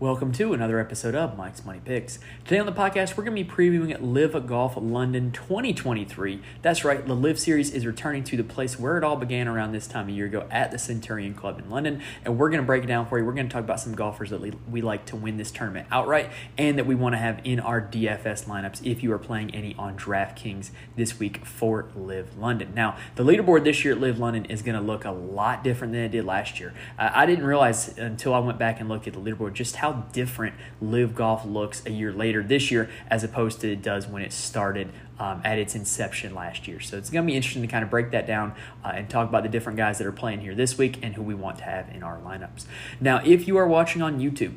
Welcome to another episode of Mike's Money Picks. Today on the podcast, we're going to be previewing LIV Golf London 2023. That's right, the LIV Series is returning to the place where it all began around this time a year ago at the Centurion Club in London. And we're going to break it down for you. We're going to talk about some golfers that we like to win this tournament outright and that we want to have in our DFS lineups if you are playing any on DraftKings this week for LIV London. Now, the leaderboard this year at LIV London is going to look a lot different than it did last year. I didn't realize until I went back and looked at the leaderboard just how different LIV Golf looks a year later this year as opposed to it does when it started um, at its inception last year. So it's going to be interesting to kind of break that down uh, and talk about the different guys that are playing here this week and who we want to have in our lineups. Now, if you are watching on YouTube,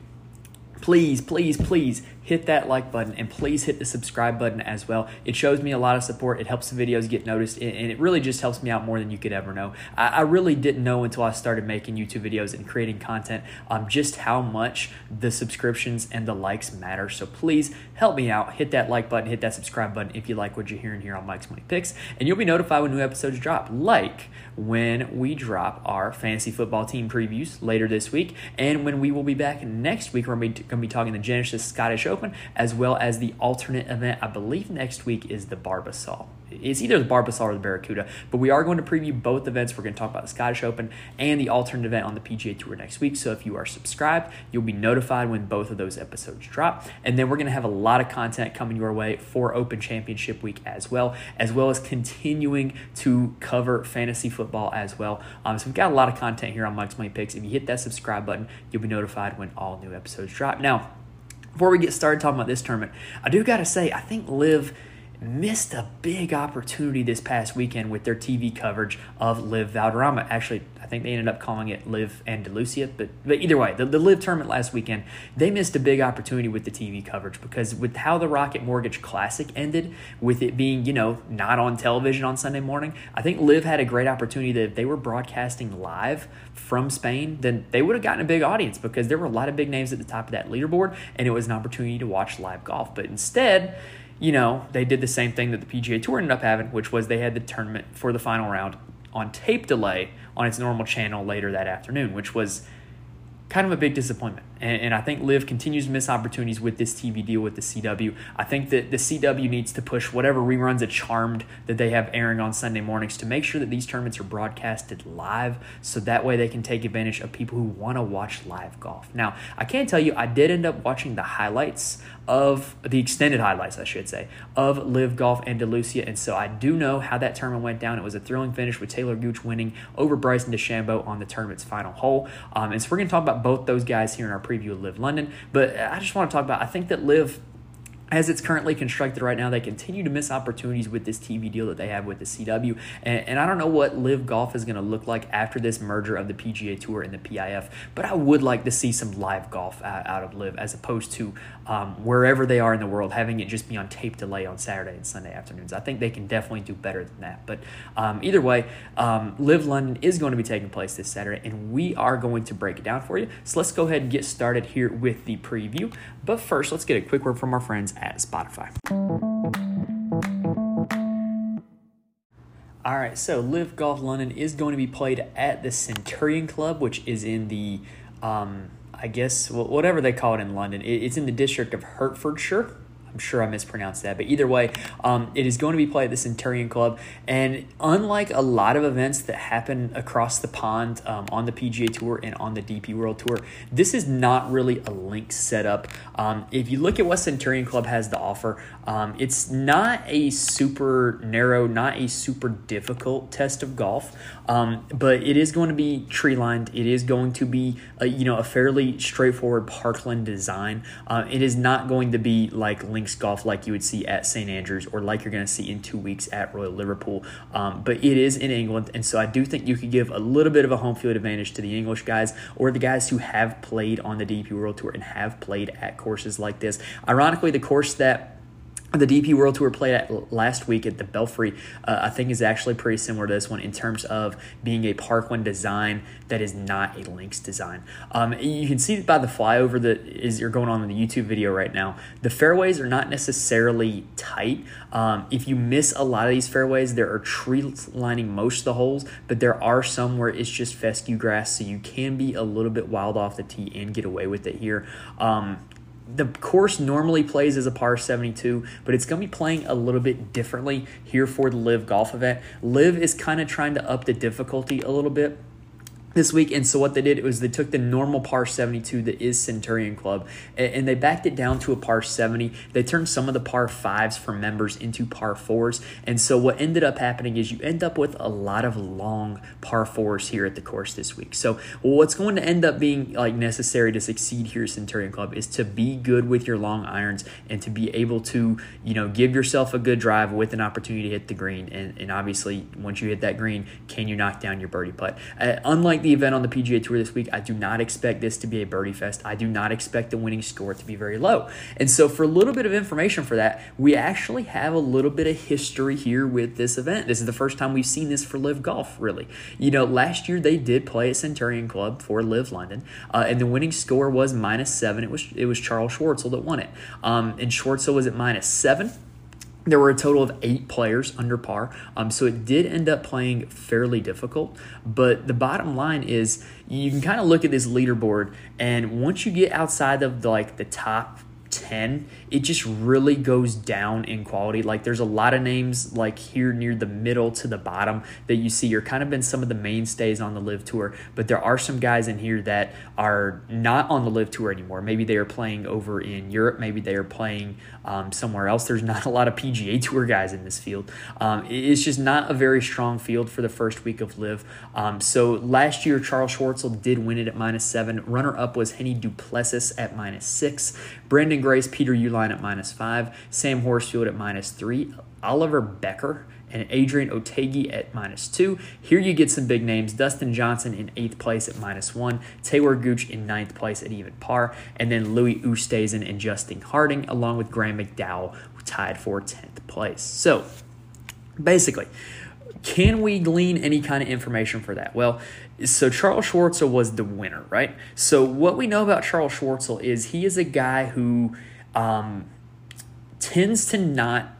please, please, please hit that like button and please hit the subscribe button as well. It shows me a lot of support. It helps the videos get noticed and it really just helps me out more than you could ever know. I, really didn't know until I started making YouTube videos and creating content um, just how much the subscriptions and the likes matter. So please help me out. Hit that like button, hit that subscribe button if you like what you're hearing here on Mike's Money Picks, and you'll be notified when new episodes drop, like when we drop our fantasy football team previews later this week, and when we will be back next week. We're going to be talking the Genesis Scottish Open, as well as the alternate event. I believe next week is the Barbasol. It's either the Barbasol or the Barracuda, but we are going to preview both events. We're going to talk about the Scottish Open and the alternate event on the PGA Tour next week. So if you are subscribed, you'll be notified when both of those episodes drop. And then we're going to have a lot of content coming your way for Open Championship Week as well, as well as continuing to cover fantasy football as well. Um, so we've got a lot of content here on Mike's Money Picks. If you hit that subscribe button, you'll be notified when all new episodes drop. Now, before we get started talking about this tournament, I do got to say, I think LIV missed a big opportunity this past weekend with their TV coverage of LIV Valderrama. Actually, I think they ended up calling it LIV Andalusia, but but either way, the, the LIV tournament last weekend, they missed a big opportunity with the TV coverage because with how the Rocket Mortgage Classic ended, with it being you know not on television on Sunday morning, I think LIV had a great opportunity that if they were broadcasting live from Spain, then they would have gotten a big audience because there were a lot of big names at the top of that leaderboard, and it was an opportunity to watch live golf. But instead you know, they did the same thing that the PGA Tour ended up having, which was they had the tournament for the final round on tape delay on its normal channel later that afternoon, which was kind of a big disappointment. And, and, I think LIV continues to miss opportunities with this TV deal with the CW. I think that the CW needs to push whatever reruns of Charmed that they have airing on Sunday mornings to make sure that these tournaments are broadcasted live so that way they can take advantage of people who want to watch live golf. Now, I can tell you, I did end up watching the highlights of the extended highlights, I should say, of LIV Golf Andalusia. And so I do know how that tournament went down. It was a thrilling finish with Taylor Gooch winning over Bryson DeChambeau on the tournament's final hole. Um, and so we're going to talk about both those guys here in our preview of LIV London. But I just want to talk about, I think that LIV as it's currently constructed right now, they continue to miss opportunities with this TV deal that they have with the CW. And, and I don't know what LIV Golf is going to look like after this merger of the PGA Tour and the PIF, but I would like to see some live golf out, out of LIV as opposed to um, wherever they are in the world, having it just be on tape delay on Saturday and Sunday afternoons. I think they can definitely do better than that. But um, either way, um, LIV London is going to be taking place this Saturday, and we are going to break it down for you. So let's go ahead and get started here with the preview. But first, let's get a quick word from our friends at Spotify. All right, so LIV Golf London is going to be played at the Centurion Club, which is in the, um, I guess, whatever they call it in London. It's in the district of Hertfordshire. I'm sure I mispronounced that, but either way, um, it is going to be played at the Centurion Club. And unlike a lot of events that happen across the pond um, on the PGA Tour and on the DP World Tour, this is not really a link setup. Um, if you look at what Centurion Club has to offer, um, it's not a super narrow, not a super difficult test of golf, um, but it is going to be tree lined. It is going to be a, you know a fairly straightforward parkland design. Uh, it is not going to be like links golf like you would see at St Andrews or like you're going to see in two weeks at Royal Liverpool. Um, but it is in England, and so I do think you could give a little bit of a home field advantage to the English guys or the guys who have played on the DP World Tour and have played at courses like this. Ironically, the course that the DP World Tour played at last week at the Belfry, uh, I think is actually pretty similar to this one in terms of being a Parkland design that is not a Links design. Um, you can see by the flyover that is you're going on in the YouTube video right now. The fairways are not necessarily tight. Um, if you miss a lot of these fairways, there are trees lining most of the holes, but there are some where it's just fescue grass, so you can be a little bit wild off the tee and get away with it here. Um, the course normally plays as a par 72, but it's going to be playing a little bit differently here for the LIV golf event. LIV is kind of trying to up the difficulty a little bit this week. And so what they did was they took the normal par 72 that is Centurion Club and they backed it down to a par 70. They turned some of the par fives for members into par fours. And so what ended up happening is you end up with a lot of long par fours here at the course this week. So what's going to end up being like necessary to succeed here at Centurion Club is to be good with your long irons and to be able to, you know, give yourself a good drive with an opportunity to hit the green. And, and obviously once you hit that green, can you knock down your birdie putt? Uh, unlike the event on the PGA Tour this week, I do not expect this to be a birdie fest. I do not expect the winning score to be very low. And so, for a little bit of information for that, we actually have a little bit of history here with this event. This is the first time we've seen this for LIV Golf, really. You know, last year they did play at Centurion Club for LIV London, uh, and the winning score was minus seven. It was it was Charles Schwartzel that won it, um, and Schwartzel was at minus seven there were a total of eight players under par, um, so it did end up playing fairly difficult. But the bottom line is, you can kind of look at this leaderboard, and once you get outside of the, like the top 10 it just really goes down in quality like there's a lot of names like here near the middle to the bottom that you see are kind of been some of the mainstays on the live tour but there are some guys in here that are not on the live tour anymore maybe they are playing over in europe maybe they are playing um, somewhere else. There's not a lot of pga tour guys in this field. Um, it's just not a very strong field for the first week of LIV. um, so last year charles schwartzel did win it at minus seven. Runner up was hennie du plessis at minus six. Branden Grace, Peter Uihlein at minus five, Sam Horsfield at minus three, Oliver Bekker and Adrian Otaegui at minus two. Here you get some big names. Dustin Johnson in eighth place at minus one. Taylor Gooch in ninth place at even par. And then Louis Oosthuizen and Justin Harding, along with Graham McDowell, tied for 10th place. So basically, can we glean any kind of information for that? Well, so Charles Schwartzel was the winner, right? So what we know about Charles Schwartzel is he is a guy who um, tends to not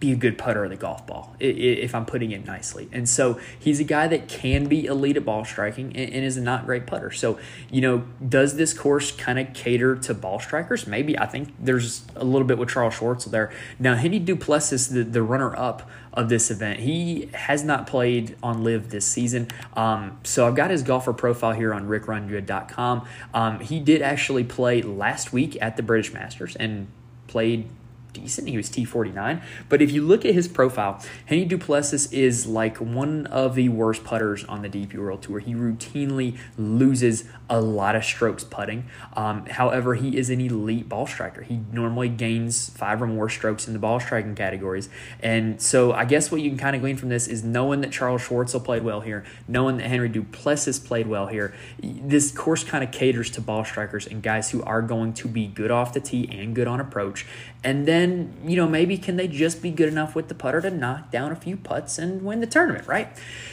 be a good putter of the golf ball, if I'm putting it nicely. And so he's a guy that can be elite at ball striking and, is a not great putter. So, you know, does this course kind of cater to ball strikers? Maybe. I think there's a little bit with Charles Schwartzel there. Now, Hennie du Plessis, the, the runner up of this event, he has not played on LIV this season. Um, so I've got his golfer profile here on rickrungood.com. Um, he did actually play last week at the British Masters and played decent. He was T49. But if you look at his profile, Hennie du Plessis is like one of the worst putters on the DP World Tour. He routinely loses a lot of strokes putting. Um, however, he is an elite ball striker. He normally gains five or more strokes in the ball striking categories. And so I guess what you can kind of glean from this is knowing that Charles Schwartzel played well here, knowing that Henry Duplessis played well here, this course kind of caters to ball strikers and guys who are going to be good off the tee and good on approach. And then, you know, maybe can they just be good enough with the putter to knock down a few putts and win the tournament, right?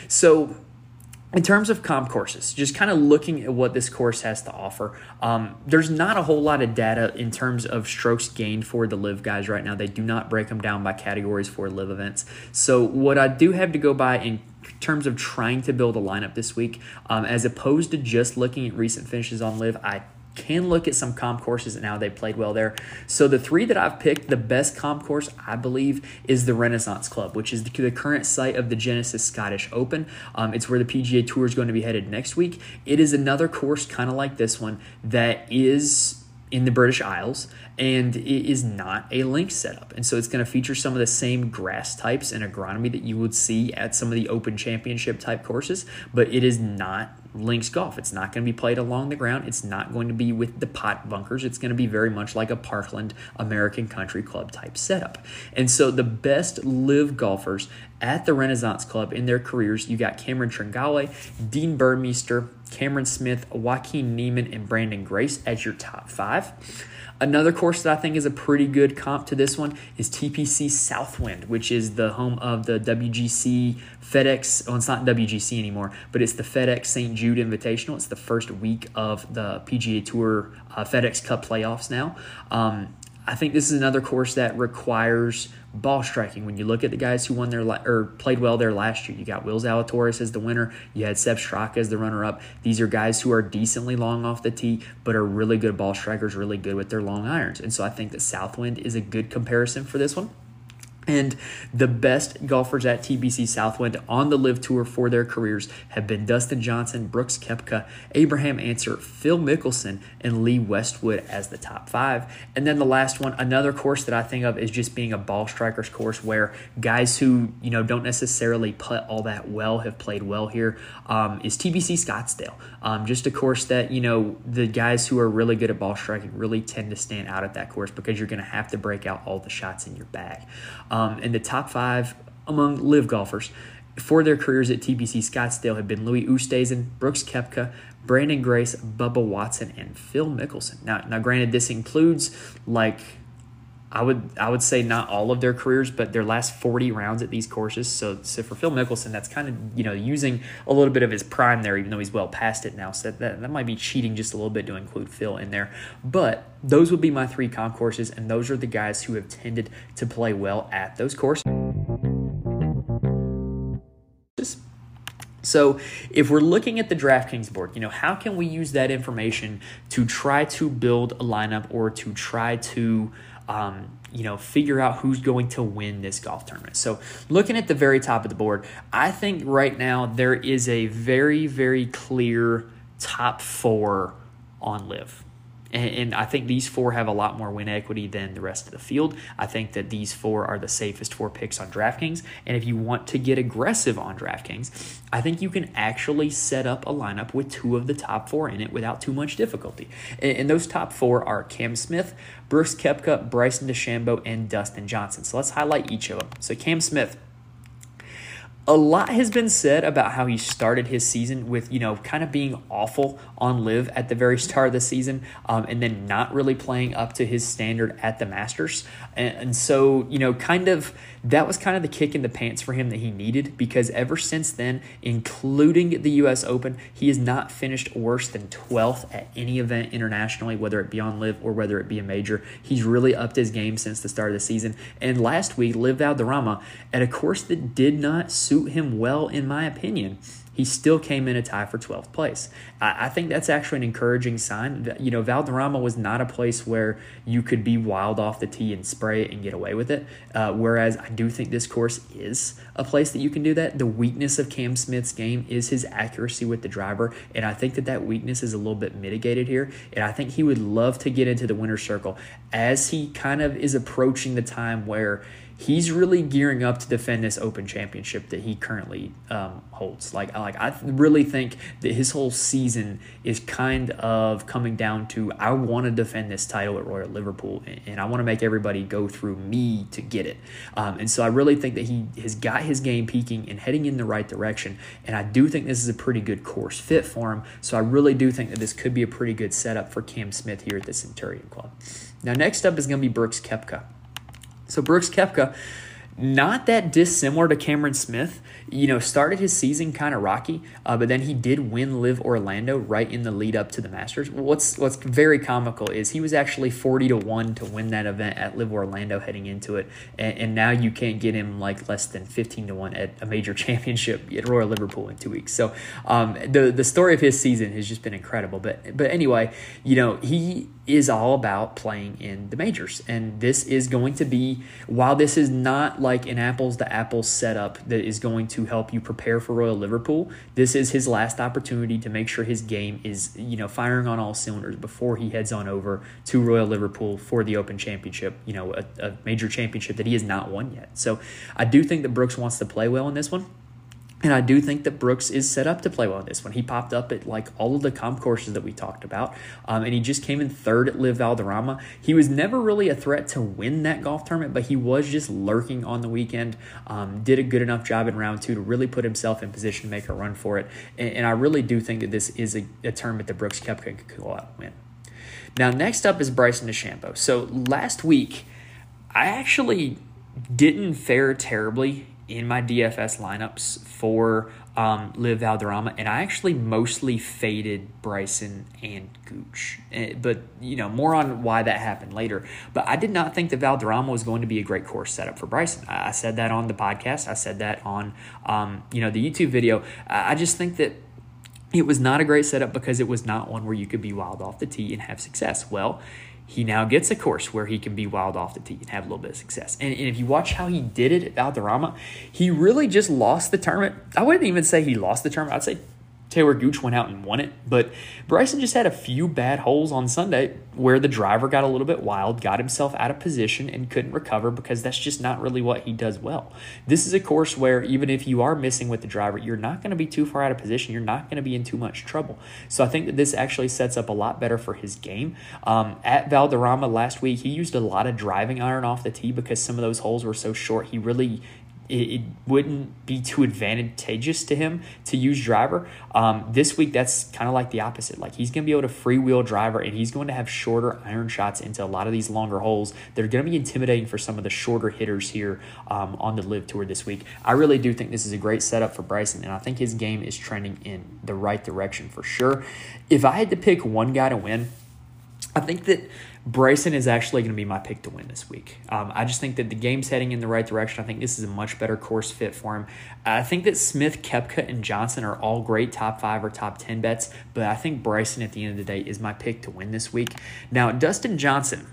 So, in terms of comp courses, just kind of looking at what this course has to offer, um, there's not a whole lot of data in terms of strokes gained for the live guys right now. They do not break them down by categories for live events. So, what I do have to go by in terms of trying to build a lineup this week, um, as opposed to just looking at recent finishes on live, I can look at some comp courses and how they played well there. So the three that I've picked, the best comp course I believe is the Renaissance Club, which is the, the current site of the Genesis Scottish Open. Um, it's where the PGA Tour is going to be headed next week. It is another course kind of like this one that is in the British Isles and it is not a link setup. And so it's going to feature some of the same grass types and agronomy that you would see at some of the Open Championship type courses, but it is not links golf. It's not going to be played along the ground. It's not going to be with the pot bunkers. It's going to be very much like a Parkland American Country Club type setup. And so the best live golfers at the Renaissance Club in their careers, you got Cameron Tringale, Dean Burmester, Cameron Smith, Joaquin Niemann, and Branden Grace as your top five. Another course that I think is a pretty good comp to this one is TPC Southwind, which is the home of the WGC FedEx. Well, it's not WGC anymore, but it's the FedEx St. Jude Invitational. It's the first week of the PGA Tour uh, FedEx Cup playoffs now. Um, I think this is another course that requires ball striking. When you look at the guys who won their or played well there last year, you got Will Zalatoris as the winner. You had Sepp Straka as the runner-up. These are guys who are decently long off the tee, but are really good ball strikers, really good with their long irons. And so I think that Southwind is a good comparison for this one. And the best golfers at TPC Southwind on the live Tour for their careers have been Dustin Johnson, Brooks Koepka, Abraham Ancer, Phil Mickelson, and Lee Westwood as the top five. And then the last one, another course that I think of is just being a ball strikers course where guys who you know don't necessarily putt all that well have played well here. Um, is TPC Scottsdale. Um, just a course that you know the guys who are really good at ball striking really tend to stand out at that course because you're going to have to break out all the shots in your bag. Um, um, and the top five among live golfers for their careers at TPC Scottsdale have been Louis Oosthuizen, Brooks Koepka, Branden Grace, Bubba Watson, and Phil Mickelson. Now, now, granted, this includes like I would I would say not all of their careers, but their last 40 rounds at these courses. So, so for Phil Mickelson, that's kind of you know using a little bit of his prime there, even though he's well past it now. So that, that might be cheating just a little bit to include Phil in there. But those would be my three comp courses, and those are the guys who have tended to play well at those courses. So, if we're looking at the DraftKings board, you know, how can we use that information to try to build a lineup or to try to um, you know, figure out who's going to win this golf tournament. So, looking at the very top of the board, I think right now there is a very, very clear top four on LIV. And, and, I think these four have a lot more win equity than the rest of the field. I think that these four are the safest four picks on DraftKings. And if you want to get aggressive on DraftKings, I think you can actually set up a lineup with two of the top four in it without too much difficulty. And, and those top four are Cam Smith, Brooks Koepka, Bryson DeChambeau, and Dustin Johnson. So let's highlight each of them. So Cam Smith, a lot has been said about how he started his season with, you know, kind of being awful on live at the very start of the season um, and then not really playing up to his standard at the Masters. And, and, so, you know, kind of that was kind of the kick in the pants for him that he needed because ever since then, including the U.S. Open, he has not finished worse than 12th at any event internationally, whether it be on live or whether it be a major. He's really upped his game since the start of the season. And last week, LIV Valderrama at a course that did not suit suit him well, in my opinion. He still came in a tie for 12th place. I, I think that's actually an encouraging sign. You know, Valderrama was not a place where you could be wild off the tee and spray it and get away with it. Uh, whereas I do think this course is a place that you can do that. The weakness of Cam Smith's game is his accuracy with the driver, and I think that that weakness is a little bit mitigated here. And I think he would love to get into the winner's circle as he kind of is approaching the time where he's really gearing up to defend this Open Championship that he currently um, holds. Like, like I really think that his whole season is kind of coming down to I want to defend this title at Royal Liverpool, and I want to make everybody go through me to get it. Um, and so I really think that he has got his game peaking and heading in the right direction. And I do think this is a pretty good course fit for him. So I really do think that this could be a pretty good setup for Cam Smith here at the Centurion Club. Now, next up is going to be Brooks Koepka. So Brooks Koepka, not that dissimilar to Cameron Smith, you know, started his season kind of rocky, uh, but then he did win LIV Orlando right in the lead up to the Masters. What's what's very comical is he was actually forty to one to win that event at LIV Orlando heading into it, and, and now you can't get him like less than fifteen to one at a major championship at Royal Liverpool in two weeks. So um, the the story of his season has just been incredible. But but anyway, you know he is all about playing in the majors, and this is going to be while this is not like an apples to apples setup that is going to to help you prepare for Royal Liverpool. This is his last opportunity to make sure his game is, you know, firing on all cylinders before he heads on over to Royal Liverpool for the Open Championship, you know, a, a major championship that he has not won yet. So I do think that Brooks wants to play well in this one. And I do think that Brooks is set up to play well in this one. He popped up at like all of the comp courses that we talked about, um, and he just came in third at LIV Valderrama. He was never really a threat to win that golf tournament, but he was just lurking on the weekend. Um, did a good enough job in round two to really put himself in position to make a run for it. And, and I really do think that this is a, a tournament that Brooks Koepka could go out and win. Now, next up is Bryson DeChambeau. So last week, I actually didn't fare terribly in my DFS lineups for um, LIV Valderrama, and I actually mostly faded Bryson and Gooch. Eh, but, you know, more on why that happened later. But I did not think that Valderrama was going to be a great course setup for Bryson. I, said that on the podcast. I said that on, um, you know, the YouTube video. I just think that it was not a great setup because it was not one where you could be wild off the tee and have success. Well, he now gets a course where he can be wild off the tee and have a little bit of success. And, and, if you watch how he did it at Valderrama, he really just lost the tournament. I wouldn't even say he lost the tournament. I'd say Taylor Gooch went out and won it, but Bryson just had a few bad holes on Sunday where the driver got a little bit wild, got himself out of position, and couldn't recover because that's just not really what he does well. This is a course where even if you are missing with the driver, you're not going to be too far out of position. You're not going to be in too much trouble. So I think that this actually sets up a lot better for his game. Um, at Valderrama last week, he used a lot of driving iron off the tee because some of those holes were so short. He really it, it wouldn't be too advantageous to him to use driver. Um, this week, that's kind of like the opposite. Like he's going to be able to freewheel driver, and he's going to have shorter iron shots into a lot of these longer holes They're going to be intimidating for some of the shorter hitters here um, on the live Tour this week. I really do think this is a great setup for Bryson, and I think his game is trending in the right direction for sure. If I had to pick one guy to win, I think that Bryson is actually going to be my pick to win this week. Um, I just think that the game's heading in the right direction. I think this is a much better course fit for him. I think that Smith, Koepka, and Johnson are all great top five or top 10 bets, but I think Bryson at the end of the day is my pick to win this week. Now, Dustin Johnson,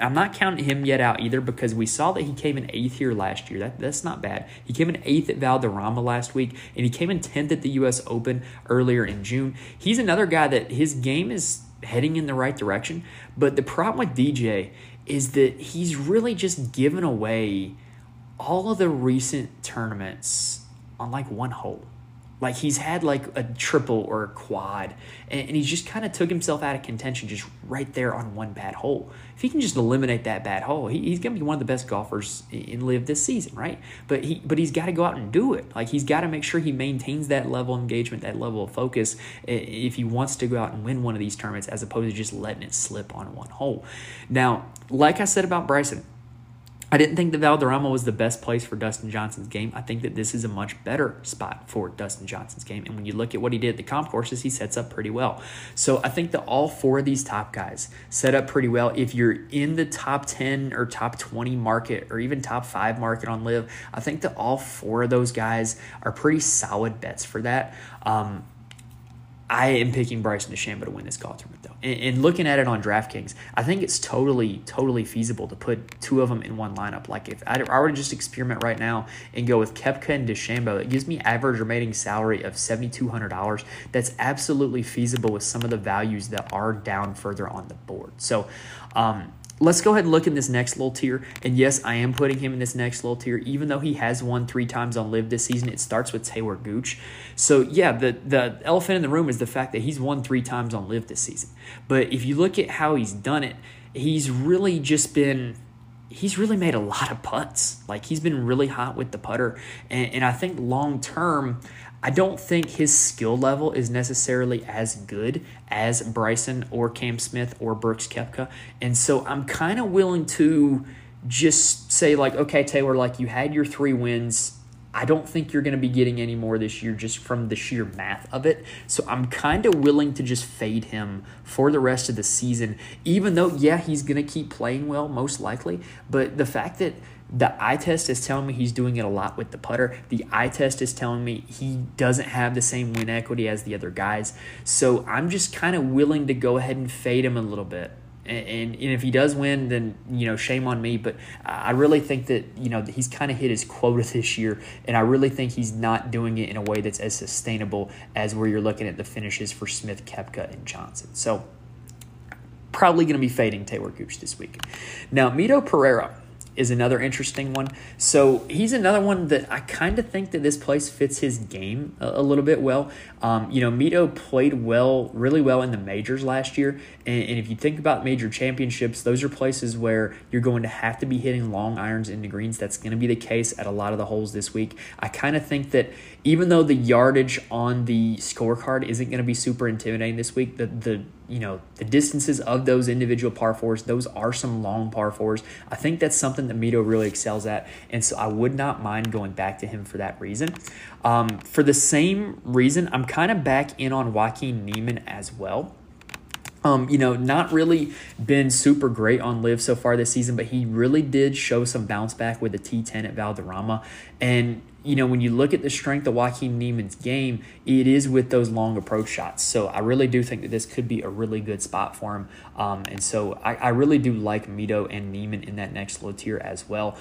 I'm not counting him yet out either because we saw that he came in eighth here last year. That, that's not bad. He came in eighth at Valderrama last week, and he came in 10th at the U.S. Open earlier in June. He's another guy that his game is heading in the right direction. But the problem with DJ is that he's really just given away all of the recent tournaments on like one hole. Like he's had like a triple or a quad, and, and he just kind of took himself out of contention just right there on one bad hole. If he can just eliminate that bad hole, he, he's gonna be one of the best golfers in live this season, right? But he but he's got to go out and do it. Like he's got to make sure he maintains that level of engagement, that level of focus, if he wants to go out and win one of these tournaments, as opposed to just letting it slip on one hole. Now, like I said about Bryson I didn't think the Valderrama was the best place for Dustin Johnson's game. I think that this is a much better spot for Dustin Johnson's game. And when you look at what he did at the comp courses, he sets up pretty well. So I think that all four of these top guys set up pretty well. If you're in the top 10 or top 20 market or even top five market on live, I think that all four of those guys are pretty solid bets for that. Um, I am picking Bryson DeChambeau to win this golf tournament, though. And, and, looking at it on DraftKings, I think it's totally, totally feasible to put two of them in one lineup. Like if I, I were to just experiment right now and go with Koepka and DeChambeau, it gives me average remaining salary of seventy two hundred dollars. That's absolutely feasible with some of the values that are down further on the board. So. Um, let's go ahead and look in this next little tier. And yes, I am putting him in this next little tier, even though he has won three times on live this season. It starts with Taylor Gooch. So yeah, the the elephant in the room is the fact that he's won three times on live this season. But if you look at how he's done it, he's really just been he's really made a lot of putts. Like he's been really hot with the putter. And, and I think long term, I don't think his skill level is necessarily as good as Bryson or Cam Smith or Brooks Koepka. And so I'm kind of willing to just say, like, okay, Taylor, like you had your three wins. I don't think you're going to be getting any more this year just from the sheer math of it. So I'm kind of willing to just fade him for the rest of the season, even though, yeah, he's going to keep playing well, most likely. But the fact that the eye test is telling me he's doing it a lot with the putter. The eye test is telling me he doesn't have the same win equity as the other guys. So I'm just kind of willing to go ahead and fade him a little bit. And, and, and, if he does win, then you know, shame on me. But I really think that you know he's kind of hit his quota this year, and I really think he's not doing it in a way that's as sustainable as where you're looking at the finishes for Smith, Koepka, and Johnson. So probably going to be fading Taylor Gooch this week. Now, Mito Pereira is another interesting one. So he's another one that I kind of think that this place fits his game a, a little bit well. Um, you know, Mito played well, really well in the majors last year. And, and, if you think about major championships, those are places where you're going to have to be hitting long irons into greens. That's going to be the case at a lot of the holes this week. I kind of think that even though the yardage on the scorecard isn't going to be super intimidating this week, the, the you know the distances of those individual par fours. Those are some long par fours. I think that's something that Mito really excels at, and so I would not mind going back to him for that reason. Um, for the same reason, I'm kind of back in on Joaquin Niemann as well. Um, you know, not really been super great on live so far this season, but he really did show some bounce back with the T10 at Valderrama. And, you know, when you look at the strength of Joaquin Niemann's game, it is with those long approach shots. So I really do think that this could be a really good spot for him. Um, and so I, I really do like Mito and Niemann in that next low tier as well.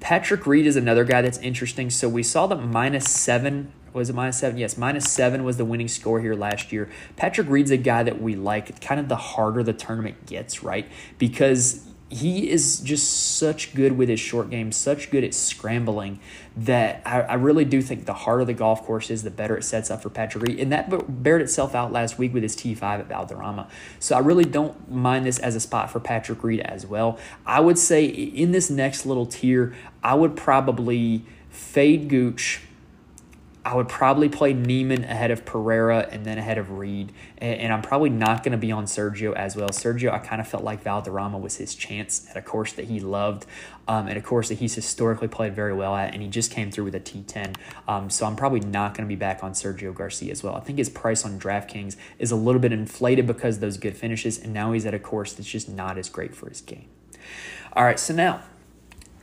Patrick Reed is another guy that's interesting. So we saw the minus seven was it minus seven? Yes, minus seven was the winning score here last year. Patrick Reed's a guy that we like. Kind of the harder the tournament gets, right? Because he is just such good with his short game, such good at scrambling that I, I, really do think the harder the golf course is, the better it sets up for Patrick Reed. And that bared itself out last week with his T5 at Valderrama. So I really don't mind this as a spot for Patrick Reed as well. I would say in this next little tier, I would probably fade Gooch I would probably play Niemann ahead of Pereira and then ahead of Reed. And, and I'm probably not going to be on Sergio as well. Sergio, I kind of felt like Valderrama was his chance at a course that he loved um, and a course that he's historically played very well at. And he just came through with a T10. Um, so I'm probably not going to be back on Sergio Garcia as well. I think his price on DraftKings is a little bit inflated because those good finishes. And now he's at a course that's just not as great for his game. All right, so now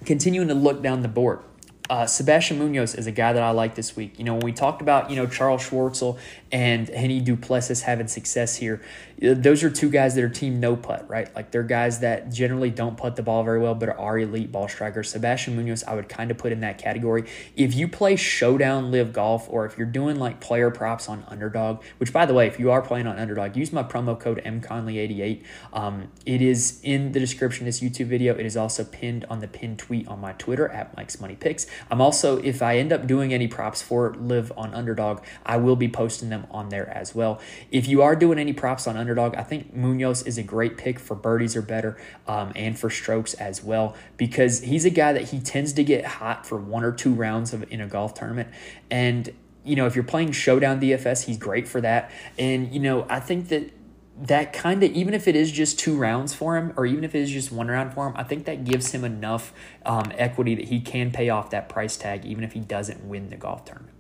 continuing to look down the board. Uh, Sebastian Munoz is a guy that I like this week. You know, when we talked about, you know, Charles Schwartzel and Hennie du Plessis having success here, uh, those are two guys that are team no putt, right? Like they're guys that generally don't putt the ball very well, but are elite ball strikers. Sebastian Munoz, I would kind of put in that category. If you play showdown live golf, or if you're doing like player props on underdog, which by the way, if you are playing on underdog, use my promo code mconley88. Um, it is in the description of this YouTube video. It is also pinned on the pinned tweet on my Twitter at Mike's Money Picks. I'm also, if I end up doing any props for LIV on underdog, I will be posting them on there as well. If you are doing any props on underdog, I think Munoz is a great pick for birdies or better um, and for strokes as well because he's a guy that he tends to get hot for one or two rounds of in a golf tournament. And, you know, if you're playing showdown DFS, he's great for that. And, you know, I think that that kind of even if it is just two rounds for him or even if it is just one round for him i think that gives him enough um, equity that he can pay off that price tag even if he doesn't win the golf tournament.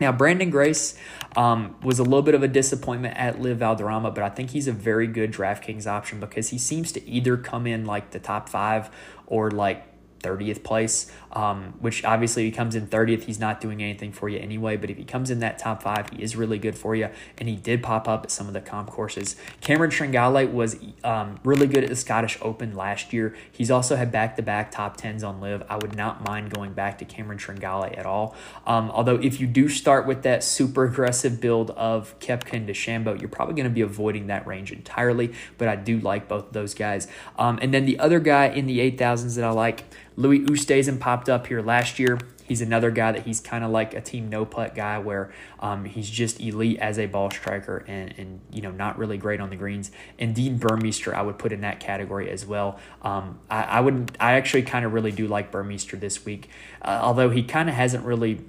Now, Branden Grace um, was a little bit of a disappointment at LIV Valderrama, but I think he's a very good DraftKings option because he seems to either come in like the top five or like 30th place, um, which obviously he comes in 30th. He's not doing anything for you anyway, but if he comes in that top five, he is really good for you. And he did pop up at some of the comp courses. Cameron Tringale was um, really good at the Scottish Open last year. He's also had back to back top 10s on live. I would not mind going back to Cameron Tringale at all. Um, although, if you do start with that super aggressive build of Koepka and DeChambeau, you're probably going to be avoiding that range entirely. But I do like both of those guys. Um, and then the other guy in the 8,000s that I like, Louis Oosthuizen popped up here last year. He's another guy that he's kind of like a team no putt guy where um, he's just elite as a ball striker and, and you know not really great on the greens. And Dean Burmester I would put in that category as well. Um, I, I would I actually kind of really do like Burmester this week, uh, although he kind of hasn't really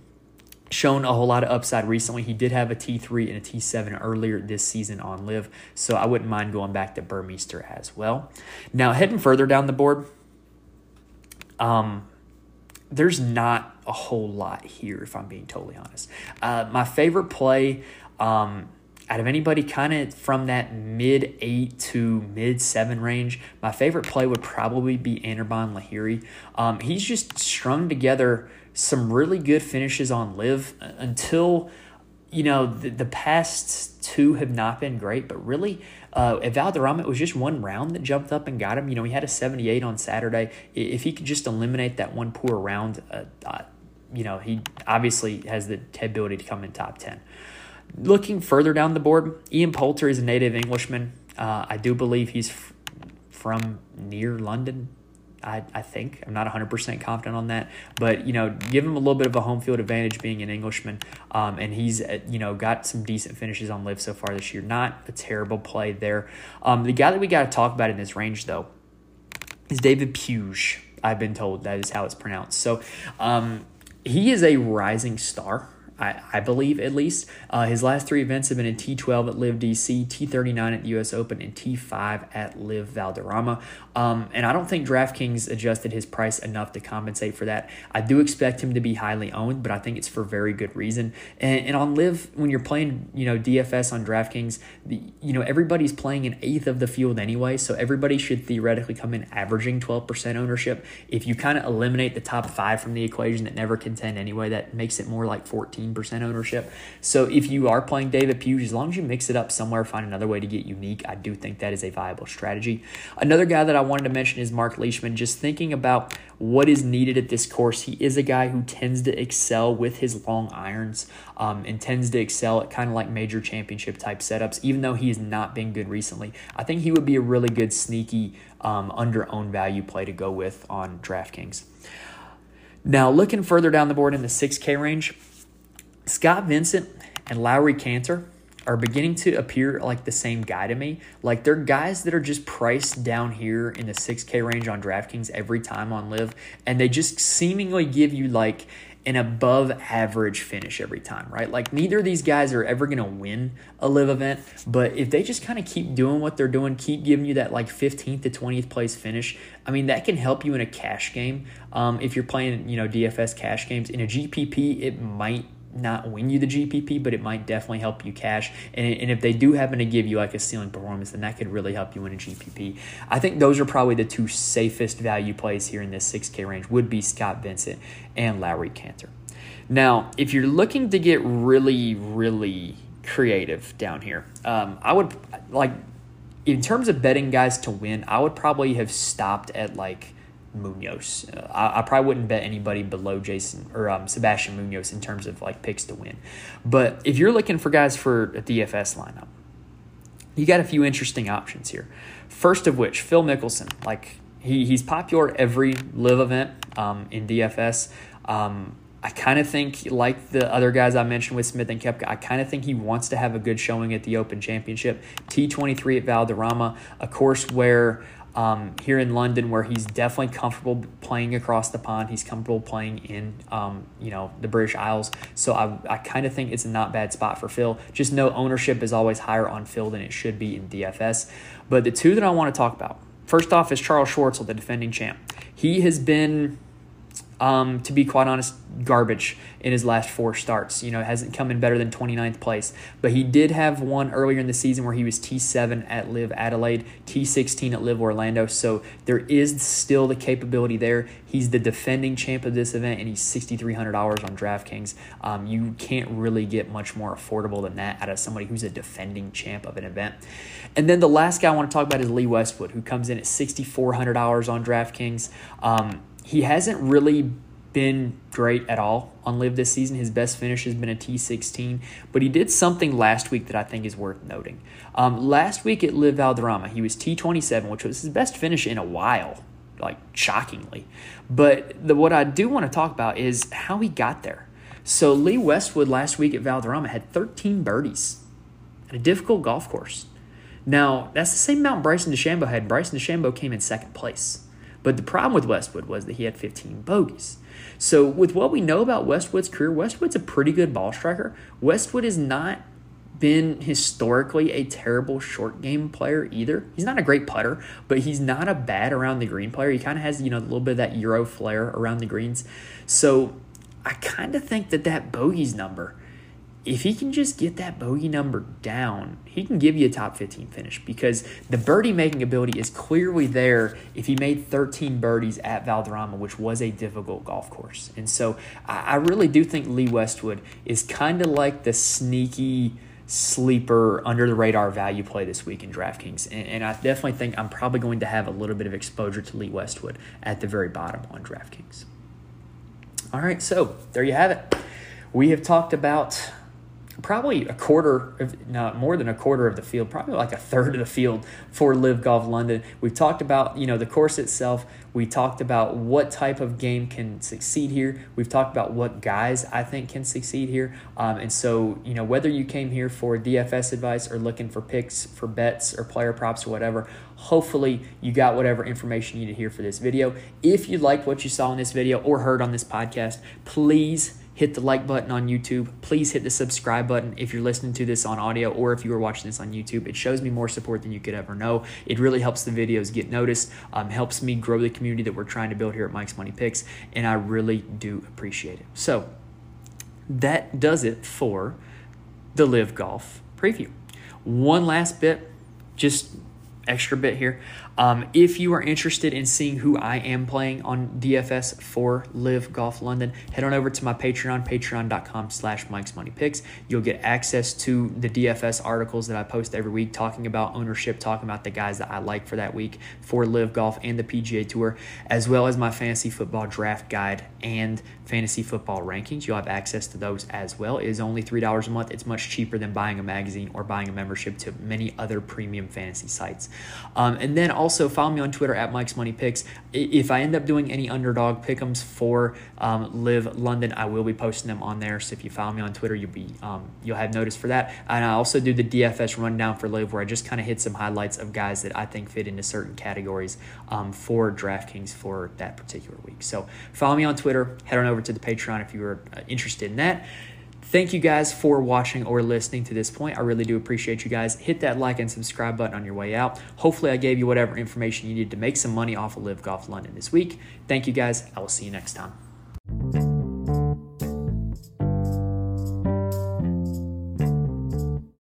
shown a whole lot of upside recently. He did have a T3 and a T7 earlier this season on live, so I wouldn't mind going back to Burmester as well. Now, heading further down the board, um, there's not a whole lot here, if I'm being totally honest. Uh, my favorite play um, out of anybody kind of from that mid eight to mid seven range, my favorite play would probably be Anirban Lahiri. Um, he's just strung together some really good finishes on live until you know, the, the past two have not been great, but really, uh, at Valderrama, it was just one round that jumped up and got him. You know, he had a 78 on Saturday. If he could just eliminate that one poor round, uh, uh, you know, he obviously has the ability to come in top 10. Looking further down the board, Ian Poulter is a native Englishman. Uh, I do believe he's f- from near London, I, I think. I'm not 100% confident on that. But, you know, give him a little bit of a home field advantage being an Englishman. Um, and he's, uh, you know, got some decent finishes on LIV so far this year. Not a terrible play there. Um, the guy that we got to talk about in this range, though, is David Puig. I've been told that is how it's pronounced. So um, he is a rising star I, I believe at least. Uh, his last three events have been in T12 at LIV DC, T39 at the US Open, and T5 at LIV Valderrama. Um, and I don't think DraftKings adjusted his price enough to compensate for that. I do expect him to be highly owned, but I think it's for very good reason. And, and on LIV, when you're playing, you know, DFS on DraftKings, the, you know, everybody's playing an eighth of the field anyway, so everybody should theoretically come in averaging 12% ownership. If you kind of eliminate the top five from the equation that never contend anyway, that makes it more like 14% ownership. So if you are playing David Puig, as long as you mix it up somewhere, find another way to get unique, I do think that is a viable strategy. Another guy that I wanted to mention is Mark Leishman. Just thinking about what is needed at this course, he is a guy who tends to excel with his long irons um, and tends to excel at kind of like major championship type setups, even though he has not been good recently. I think he would be a really good sneaky um, under owned value play to go with on DraftKings. Now, looking further down the board in the 6K range, Scott Vincent and Laurie Canter are beginning to appear like the same guy to me. Like they're guys that are just priced down here in the 6K range on DraftKings every time on LIV, and they just seemingly give you like an above average finish every time, right? Like neither of these guys are ever going to win a live event, but if they just kind of keep doing what they're doing, keep giving you that like 15th to 20th place finish, I mean, that can help you in a cash game. Um, if you're playing, you know, DFS cash games in a GPP, it might not win you the GPP, but it might definitely help you cash. And, and if they do happen to give you like a ceiling performance, then that could really help you win a GPP. I think those are probably the two safest value plays here in this 6K range would be Scott Vincent and Laurie Canter. Now, if you're looking to get really, really creative down here, um, I would like in terms of betting guys to win, I would probably have stopped at like Munoz. Uh, I, I, probably wouldn't bet anybody below Jason or um, Sebastian Munoz in terms of like picks to win. But if you're looking for guys for a DFS lineup, you got a few interesting options here. First of which, Phil Mickelson. Like he, he's popular every live event um, in DFS. Um, I kind of think, like the other guys I mentioned with Smith and Koepka, I kind of think he wants to have a good showing at the Open Championship. T23 at Valderrama, a course where um, here in London, where he's definitely comfortable playing across the pond. He's comfortable playing in, um, you know, the British Isles. So I, I kind of think it's a not bad spot for Phil. Just know ownership is always higher on Phil than it should be in DFS. But the two that I want to talk about, first off, is Charles Schwartzel, the defending champ. He has been um, to be quite honest, garbage in his last four starts. You know, hasn't come in better than 29th place. But he did have one earlier in the season where he was T7 at LIV Adelaide, T16 at LIV Orlando. So there is still the capability there. He's the defending champ of this event, and he's $6,300 on DraftKings. Um, you can't really get much more affordable than that out of somebody who's a defending champ of an event. And then the last guy I want to talk about is Lee Westwood, who comes in at $6,400 on DraftKings. Um, he hasn't really been great at all on live this season. His best finish has been a T16, but he did something last week that I think is worth noting. Um, last week at LIV Valderrama, he was T27, which was his best finish in a while, like shockingly. But the, what I do want to talk about is how he got there. So Lee Westwood last week at Valderrama had 13 birdies at a difficult golf course. Now, that's the same amount Bryson DeChambeau had. Bryson DeChambeau came in second place. But the problem with Westwood was that he had 15 bogeys. So, with what we know about Westwood's career, Westwood's a pretty good ball striker. Westwood has not been historically a terrible short game player either. He's not a great putter, but he's not a bad around the green player. He kind of has, you know, a little bit of that Euro flair around the greens. So, I kind of think that that bogeys number if he can just get that bogey number down, he can give you a top 15 finish because the birdie making ability is clearly there if he made 13 birdies at Valderrama, which was a difficult golf course. And so I really do think Lee Westwood is kind of like the sneaky sleeper under the radar value play this week in DraftKings. And, and I definitely think I'm probably going to have a little bit of exposure to Lee Westwood at the very bottom on DraftKings. All right, so there you have it. We have talked about probably a quarter, of, not more than a quarter of the field, probably like a third of the field for LIV Golf London. We've talked about you know the course itself. We talked about what type of game can succeed here. We've talked about what guys I think can succeed here. Um, and so you know whether you came here for DFS advice or looking for picks for bets or player props or whatever, hopefully you got whatever information you need to hear for this video. If you liked what you saw in this video or heard on this podcast, please hit the like button on YouTube. Please hit the subscribe button if you're listening to this on audio or if you are watching this on YouTube. It shows me more support than you could ever know. It really helps the videos get noticed, um, helps me grow the community that we're trying to build here at Mike's Money Picks, and I really do appreciate it. So that does it for the LIV Golf preview. One last bit, just extra bit here. Um, if you are interested in seeing who I am playing on DFS for LIV Golf London, head on over to my Patreon, patreon.com slash Mike's Money Picks. You'll get access to the DFS articles that I post every week talking about ownership, talking about the guys that I like for that week for LIV Golf and the PGA Tour, as well as my fantasy football draft guide and fantasy football rankings. You'll have access to those as well. It is only $3 a month. It's much cheaper than buying a magazine or buying a membership to many other premium fantasy sites. Um, and then also follow me on Twitter at Mike's Money Picks. If I end up doing any underdog pickums for um, LIV London, I will be posting them on there. So if you follow me on Twitter, you'll be um, you'll have notice for that. And I also do the DFS rundown for LIV, where I just kind of hit some highlights of guys that I think fit into certain categories um, for DraftKings for that particular week. So follow me on Twitter. Head on over to the Patreon if you are uh, interested in that. Thank you guys for watching or listening to this point. I really do appreciate you guys. Hit that like and subscribe button on your way out. Hopefully, I gave you whatever information you need to make some money off of LIV Golf London this week. Thank you guys. I will see you next time.